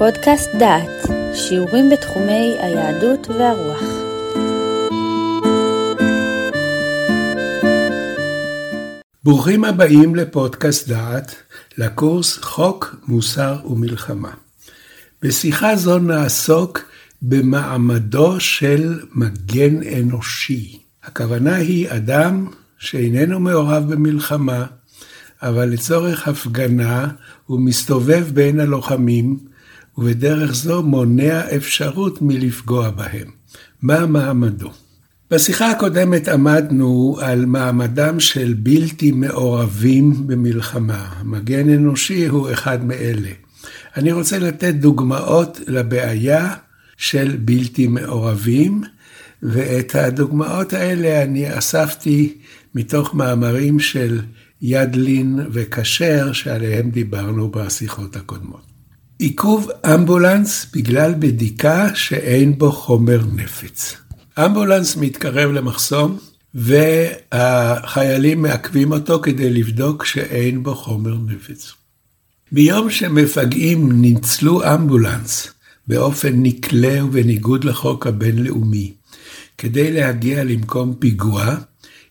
פודקאסט דעת, שיעורים בתחומי היהדות והרוח. ברוכים הבאים לפודקאסט דעת, לקורס חוק, מוסר ומלחמה. בשיחה זו נעסוק במעמדו של מגן אנושי. הכוונה היא אדם שאיננו מעורב במלחמה, אבל לצורך הפגנה הוא מסתובב בין הלוחמים, ובדרך זו מונע אפשרות מלפגוע בהם. מה מעמדו? בשיחה הקודמת עמדנו על מעמדם של בלתי מעורבים במלחמה. מגן אנושי הוא אחד מאלה. אני רוצה לתת דוגמאות לבעיה של בלתי מעורבים, ואת הדוגמאות האלה אני אספתי מתוך מאמרים של ידלין וכשר שעליהם דיברנו בשיחות הקודמות. עיכוב אמבולנס בגלל בדיקה שאין בו חומר נפץ. אמבולנס מתקרב למחסום והחיילים מעכבים אותו כדי לבדוק שאין בו חומר נפץ. ביום שמפגעים ניצלו אמבולנס באופן נקלה ובניגוד לחוק הבינלאומי כדי להגיע למקום פיגוע,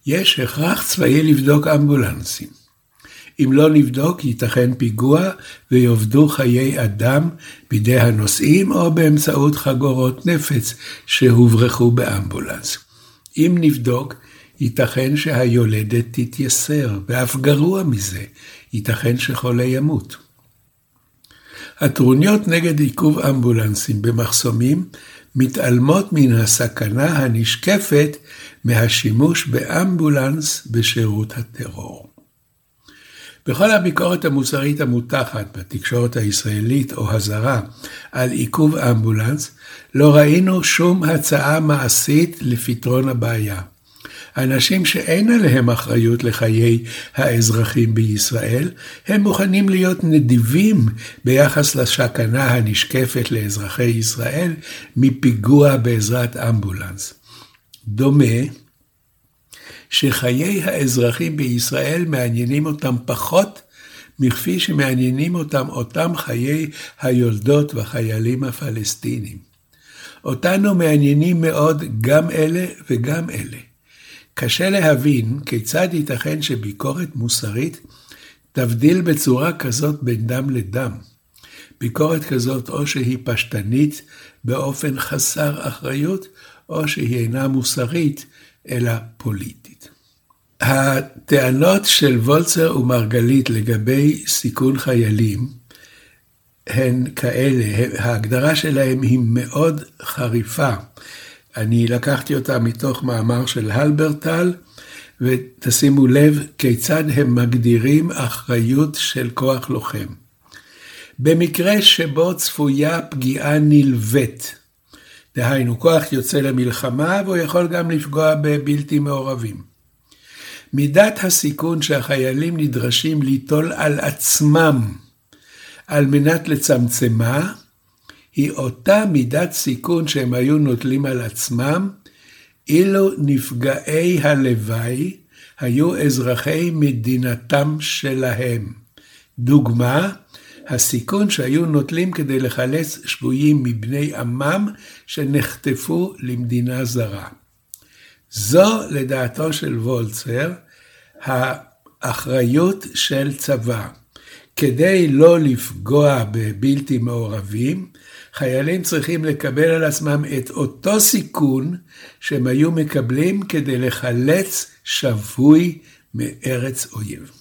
יש הכרח צבאי לבדוק אמבולנסים. אם לא נבדוק, ייתכן פיגוע ויאבדו חיי אדם בידי הנוסעים או באמצעות חגורות נפץ שהוברחו באמבולנס. אם נבדוק, ייתכן שהיולדת תתייסר, ואף גרוע מזה, ייתכן שחולה ימות. הטרוניות נגד עיכוב אמבולנסים במחסומים מתעלמות מן הסכנה הנשקפת מהשימוש באמבולנס בשירות הטרור. בכל הביקורת המוסרית המותחת בתקשורת הישראלית או הזרה על עיכוב אמבולנס, לא ראינו שום הצעה מעשית לפתרון הבעיה. אנשים שאין עליהם אחריות לחיי האזרחים בישראל, הם מוכנים להיות נדיבים ביחס לסכנה הנשקפת לאזרחי ישראל מפיגוע בעזרת אמבולנס. דומה שחיי האזרחים בישראל מעניינים אותם פחות מכפי שמעניינים אותם אותם חיי היולדות והחיילים הפלסטינים. אותנו מעניינים מאוד גם אלה וגם אלה. קשה להבין כיצד ייתכן שביקורת מוסרית תבדיל בצורה כזאת בין דם לדם. ביקורת כזאת או שהיא פשטנית באופן חסר אחריות, או שהיא אינה מוסרית, אלא פוליטית. הטענות של וולצר ומרגלית לגבי סיכון חיילים הן כאלה, ההגדרה שלהם היא מאוד חריפה. אני לקחתי אותה מתוך מאמר של הלברטל, ותשימו לב כיצד הם מגדירים אחריות של כוח לוחם. במקרה שבו צפויה פגיעה נלווית, דהיינו, כוח יוצא למלחמה והוא יכול גם לפגוע בבלתי מעורבים. מידת הסיכון שהחיילים נדרשים ליטול על עצמם על מנת לצמצמה, היא אותה מידת סיכון שהם היו נוטלים על עצמם, אילו נפגעי הלוואי היו אזרחי מדינתם שלהם. דוגמה, הסיכון שהיו נוטלים כדי לחלץ שבויים מבני עמם שנחטפו למדינה זרה. זו, לדעתו של וולצר, האחריות של צבא. כדי לא לפגוע בבלתי מעורבים, חיילים צריכים לקבל על עצמם את אותו סיכון שהם היו מקבלים כדי לחלץ שבוי מארץ אויב.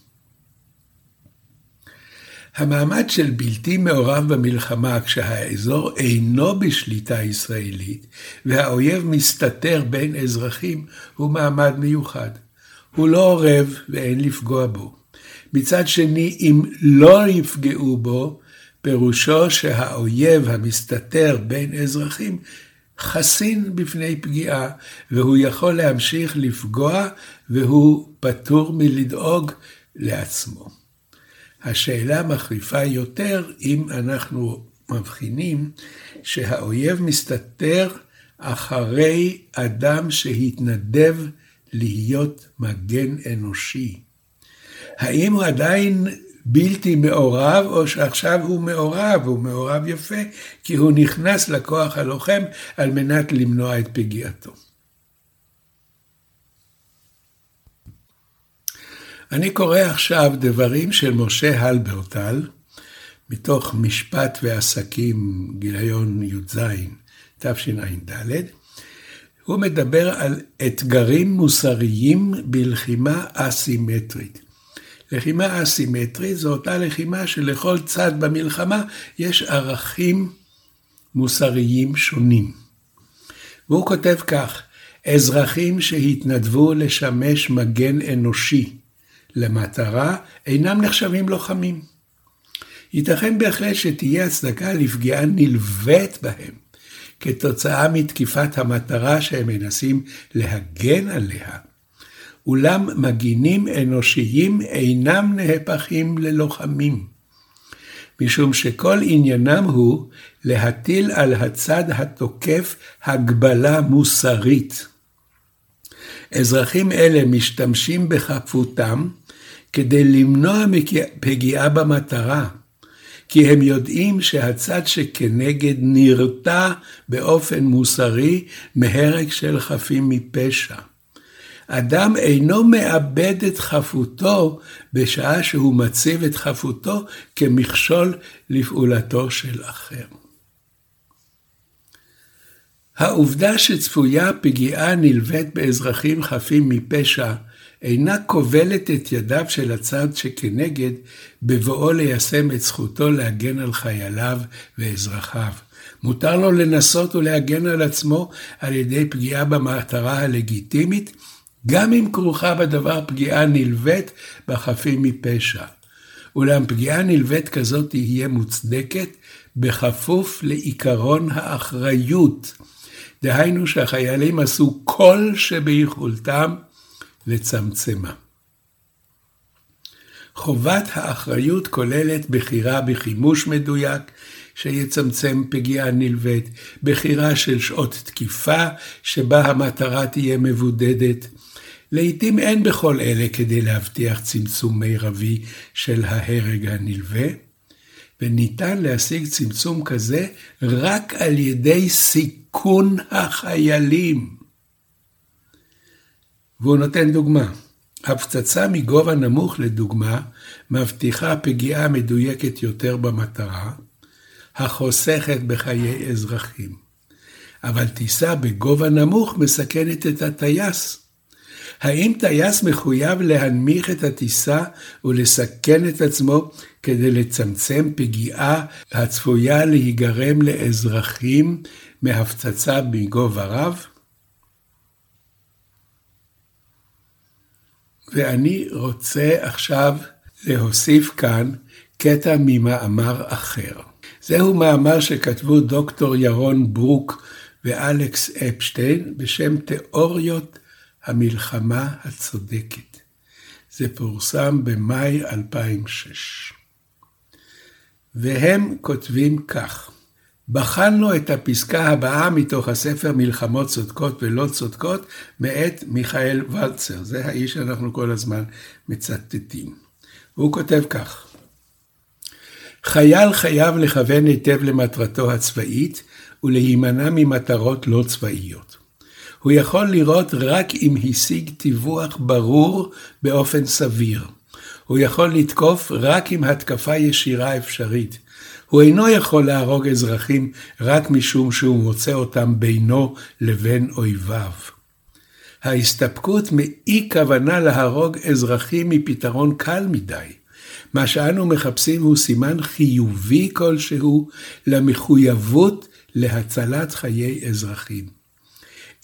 המעמד של בלתי מעורב במלחמה כשהאזור אינו בשליטה ישראלית והאויב מסתתר בין אזרחים הוא מעמד מיוחד. הוא לא עורב ואין לפגוע בו. מצד שני, אם לא יפגעו בו, פירושו שהאויב המסתתר בין אזרחים חסין בפני פגיעה, והוא יכול להמשיך לפגוע, והוא פטור מלדאוג לעצמו. השאלה מחריפה יותר אם אנחנו מבחינים שהאויב מסתתר אחרי אדם שהתנדב להיות מגן אנושי. האם הוא עדיין בלתי מעורב, או שעכשיו הוא מעורב, הוא מעורב יפה, כי הוא נכנס לכוח הלוחם על מנת למנוע את פגיעתו. אני קורא עכשיו דברים של משה הלברטל, מתוך משפט ועסקים, גיליון י"ז, תשע"ד. הוא מדבר על אתגרים מוסריים בלחימה אסימטרית. לחימה אסימטרית זו אותה לחימה שלכל צד במלחמה יש ערכים מוסריים שונים. והוא כותב כך, אזרחים שהתנדבו לשמש מגן אנושי למטרה אינם נחשבים לוחמים. ייתכן בהחלט שתהיה הצדקה לפגיעה נלווית בהם, כתוצאה מתקיפת המטרה שהם מנסים להגן עליה. אולם מגינים אנושיים אינם נהפכים ללוחמים, משום שכל עניינם הוא להטיל על הצד התוקף הגבלה מוסרית. אזרחים אלה משתמשים בחפותם כדי למנוע פגיעה במטרה, כי הם יודעים שהצד שכנגד נרתע באופן מוסרי מהרג של חפים מפשע. אדם אינו מאבד את חפותו בשעה שהוא מציב את חפותו כמכשול לפעולתו של אחר. העובדה שצפויה פגיעה נלווית באזרחים חפים מפשע אינה כובלת את ידיו של הצד שכנגד בבואו ליישם את זכותו להגן על חייליו ואזרחיו. מותר לו לנסות ולהגן על עצמו על ידי פגיעה במטרה הלגיטימית, גם אם כרוכה בדבר פגיעה נלווית בחפים מפשע. אולם פגיעה נלווית כזאת תהיה מוצדקת בכפוף לעיקרון האחריות. דהיינו שהחיילים עשו כל שביכולתם לצמצמה. חובת האחריות כוללת בחירה בחימוש מדויק, שיצמצם פגיעה נלווית, בחירה של שעות תקיפה, שבה המטרה תהיה מבודדת. לעתים אין בכל אלה כדי להבטיח צמצום מרבי של ההרג הנלווה, וניתן להשיג צמצום כזה רק על ידי סיכון החיילים. והוא נותן דוגמה. הפצצה מגובה נמוך, לדוגמה, מבטיחה פגיעה מדויקת יותר במטרה, החוסכת בחיי אזרחים. אבל טיסה בגובה נמוך מסכנת את הטייס. האם טייס מחויב להנמיך את הטיסה ולסכן את עצמו כדי לצמצם פגיעה הצפויה להיגרם לאזרחים מהפצצה מגובה רב? ואני רוצה עכשיו להוסיף כאן קטע ממאמר אחר. זהו מאמר שכתבו דוקטור ירון ברוק ואלכס אפשטיין בשם תיאוריות המלחמה הצודקת. זה פורסם במאי 2006. והם כותבים כך: בחנו את הפסקה הבאה מתוך הספר מלחמות צודקות ולא צודקות, מאת מיכאל ולצר. זה האיש שאנחנו כל הזמן מצטטים. הוא כותב כך: חייל חייב לכוון היטב למטרתו הצבאית ולהימנע ממטרות לא צבאיות. הוא יכול לראות רק אם השיג טיווח ברור באופן סביר. הוא יכול לתקוף רק עם התקפה ישירה אפשרית. הוא אינו יכול להרוג אזרחים רק משום שהוא מוצא אותם בינו לבין אויביו. ההסתפקות מאי כוונה להרוג אזרחים היא פתרון קל מדי. מה שאנו מחפשים הוא סימן חיובי כלשהו למחויבות להצלת חיי אזרחים.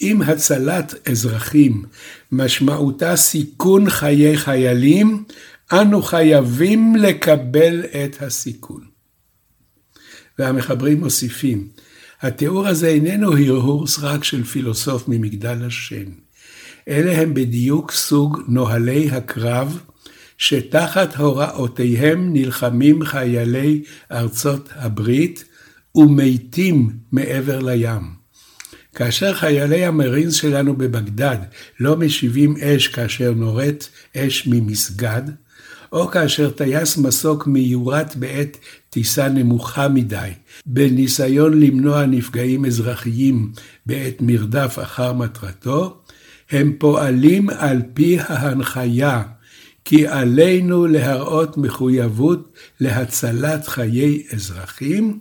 אם הצלת אזרחים משמעותה סיכון חיי חיילים, אנו חייבים לקבל את הסיכון. והמחברים מוסיפים, התיאור הזה איננו הרהור סרק של פילוסוף ממגדל השן. אלה הם בדיוק סוג נוהלי הקרב שתחת הוראותיהם נלחמים חיילי ארצות הברית ומתים מעבר לים. כאשר חיילי המרינס שלנו בבגדד לא משיבים אש כאשר נורית אש ממסגד, או כאשר טייס מסוק מיורט בעת טיסה נמוכה מדי, בניסיון למנוע נפגעים אזרחיים בעת מרדף אחר מטרתו, הם פועלים על פי ההנחיה כי עלינו להראות מחויבות להצלת חיי אזרחים,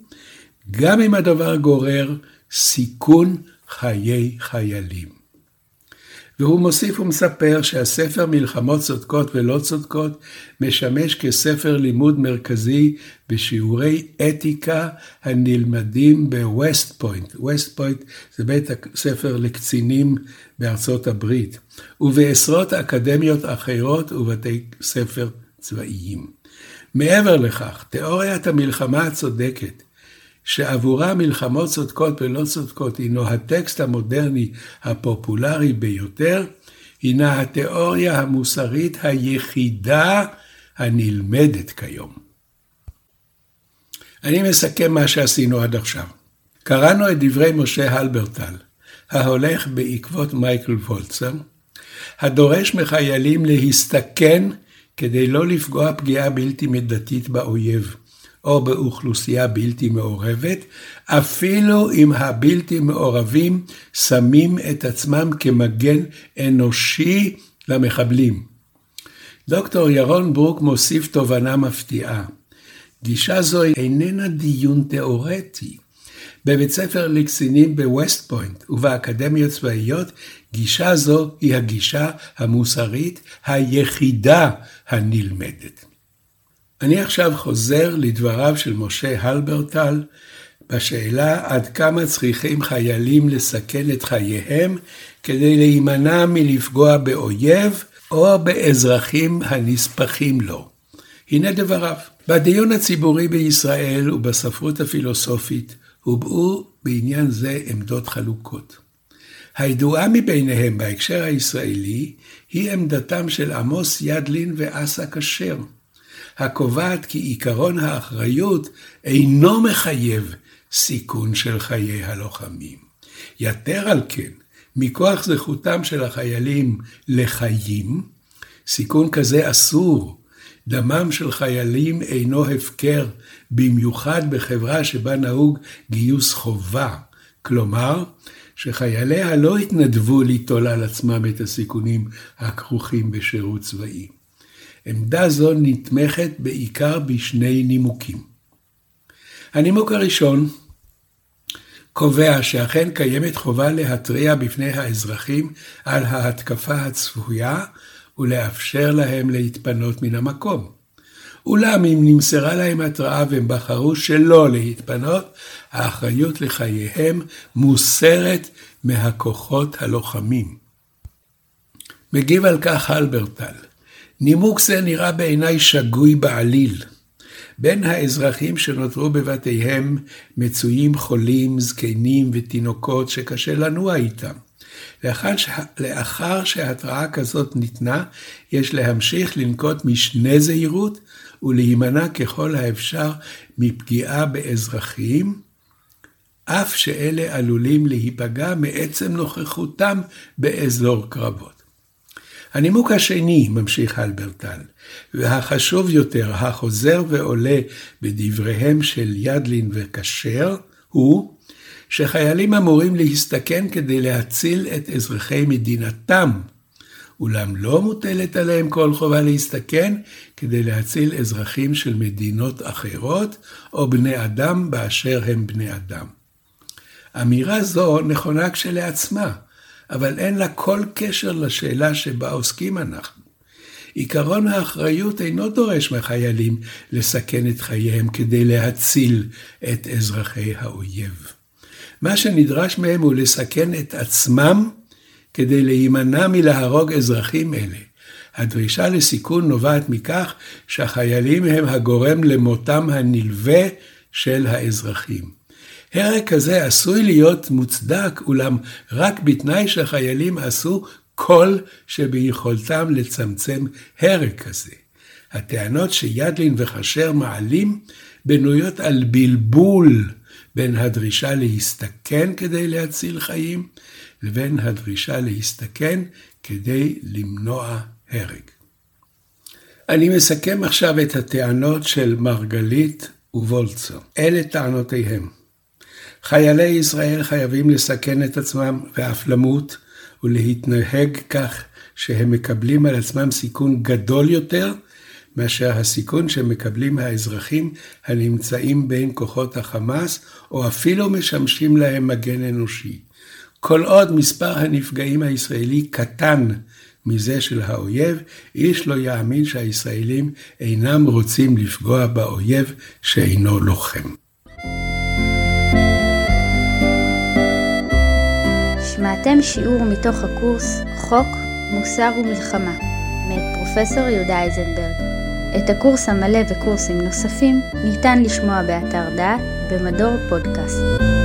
גם אם הדבר גורר סיכון חיי חיילים. והוא מוסיף ומספר שהספר מלחמות צודקות ולא צודקות משמש כספר לימוד מרכזי בשיעורי אתיקה הנלמדים בווסט פוינט. ווסט פוינט זה בית הספר לקצינים בארצות הברית, ובעשרות אקדמיות אחרות ובתי ספר צבאיים. מעבר לכך, תיאוריית המלחמה הצודקת שעבורה מלחמות צודקות ולא צודקות הינו הטקסט המודרני הפופולרי ביותר, הינה התיאוריה המוסרית היחידה הנלמדת כיום. אני מסכם מה שעשינו עד עכשיו. קראנו את דברי משה הלברטל, ההולך בעקבות מייקל וולצר, הדורש מחיילים להסתכן כדי לא לפגוע פגיעה בלתי מידתית באויב. או באוכלוסייה בלתי מעורבת, אפילו אם הבלתי מעורבים שמים את עצמם כמגן אנושי למחבלים. דוקטור ירון ברוק מוסיף תובנה מפתיעה. גישה זו איננה דיון תאורטי. בבית ספר לקצינים בווסט פוינט ובאקדמיות צבאיות, גישה זו היא הגישה המוסרית היחידה הנלמדת. אני עכשיו חוזר לדבריו של משה הלברטל בשאלה עד כמה צריכים חיילים לסכן את חייהם כדי להימנע מלפגוע באויב או באזרחים הנספחים לו. הנה דבריו. בדיון הציבורי בישראל ובספרות הפילוסופית הובעו בעניין זה עמדות חלוקות. הידועה מביניהם בהקשר הישראלי היא עמדתם של עמוס ידלין ואסא כשר. הקובעת כי עקרון האחריות אינו מחייב סיכון של חיי הלוחמים. יתר על כן, מכוח זכותם של החיילים לחיים, סיכון כזה אסור. דמם של חיילים אינו הפקר, במיוחד בחברה שבה נהוג גיוס חובה. כלומר, שחייליה לא התנדבו ליטול על עצמם את הסיכונים הכרוכים בשירות צבאי. עמדה זו נתמכת בעיקר בשני נימוקים. הנימוק הראשון קובע שאכן קיימת חובה להתריע בפני האזרחים על ההתקפה הצפויה ולאפשר להם להתפנות מן המקום. אולם אם נמסרה להם התראה והם בחרו שלא להתפנות, האחריות לחייהם מוסרת מהכוחות הלוחמים. מגיב על כך הלברטל, נימוק זה נראה בעיניי שגוי בעליל. בין האזרחים שנותרו בבתיהם מצויים חולים, זקנים ותינוקות שקשה לנוע איתם. לאחר, ש... לאחר שהתראה כזאת ניתנה, יש להמשיך לנקוט משנה זהירות ולהימנע ככל האפשר מפגיעה באזרחים, אף שאלה עלולים להיפגע מעצם נוכחותם באזור קרבות. הנימוק השני, ממשיך הלברטל, והחשוב יותר, החוזר ועולה בדבריהם של ידלין וכשר, הוא שחיילים אמורים להסתכן כדי להציל את אזרחי מדינתם, אולם לא מוטלת עליהם כל חובה להסתכן כדי להציל אזרחים של מדינות אחרות, או בני אדם באשר הם בני אדם. אמירה זו נכונה כשלעצמה, אבל אין לה כל קשר לשאלה שבה עוסקים אנחנו. עיקרון האחריות אינו דורש מחיילים לסכן את חייהם כדי להציל את אזרחי האויב. מה שנדרש מהם הוא לסכן את עצמם כדי להימנע מלהרוג אזרחים אלה. הדרישה לסיכון נובעת מכך שהחיילים הם הגורם למותם הנלווה של האזרחים. הרג כזה עשוי להיות מוצדק, אולם רק בתנאי שהחיילים עשו כל שביכולתם לצמצם הרג כזה. הטענות שידלין וכשר מעלים בנויות על בלבול בין הדרישה להסתכן כדי להציל חיים, לבין הדרישה להסתכן כדי למנוע הרג. אני מסכם עכשיו את הטענות של מרגלית וולצו. אלה טענותיהם. חיילי ישראל חייבים לסכן את עצמם ואף למות ולהתנהג כך שהם מקבלים על עצמם סיכון גדול יותר מאשר הסיכון שמקבלים האזרחים הנמצאים בין כוחות החמאס, או אפילו משמשים להם מגן אנושי. כל עוד מספר הנפגעים הישראלי קטן מזה של האויב, איש לא יאמין שהישראלים אינם רוצים לפגוע באויב שאינו לוחם. שמעתם שיעור מתוך הקורס חוק, מוסר ומלחמה, מאת פרופסור יהודה אייזנברג. את הקורס המלא וקורסים נוספים ניתן לשמוע באתר דעת במדור פודקאסט.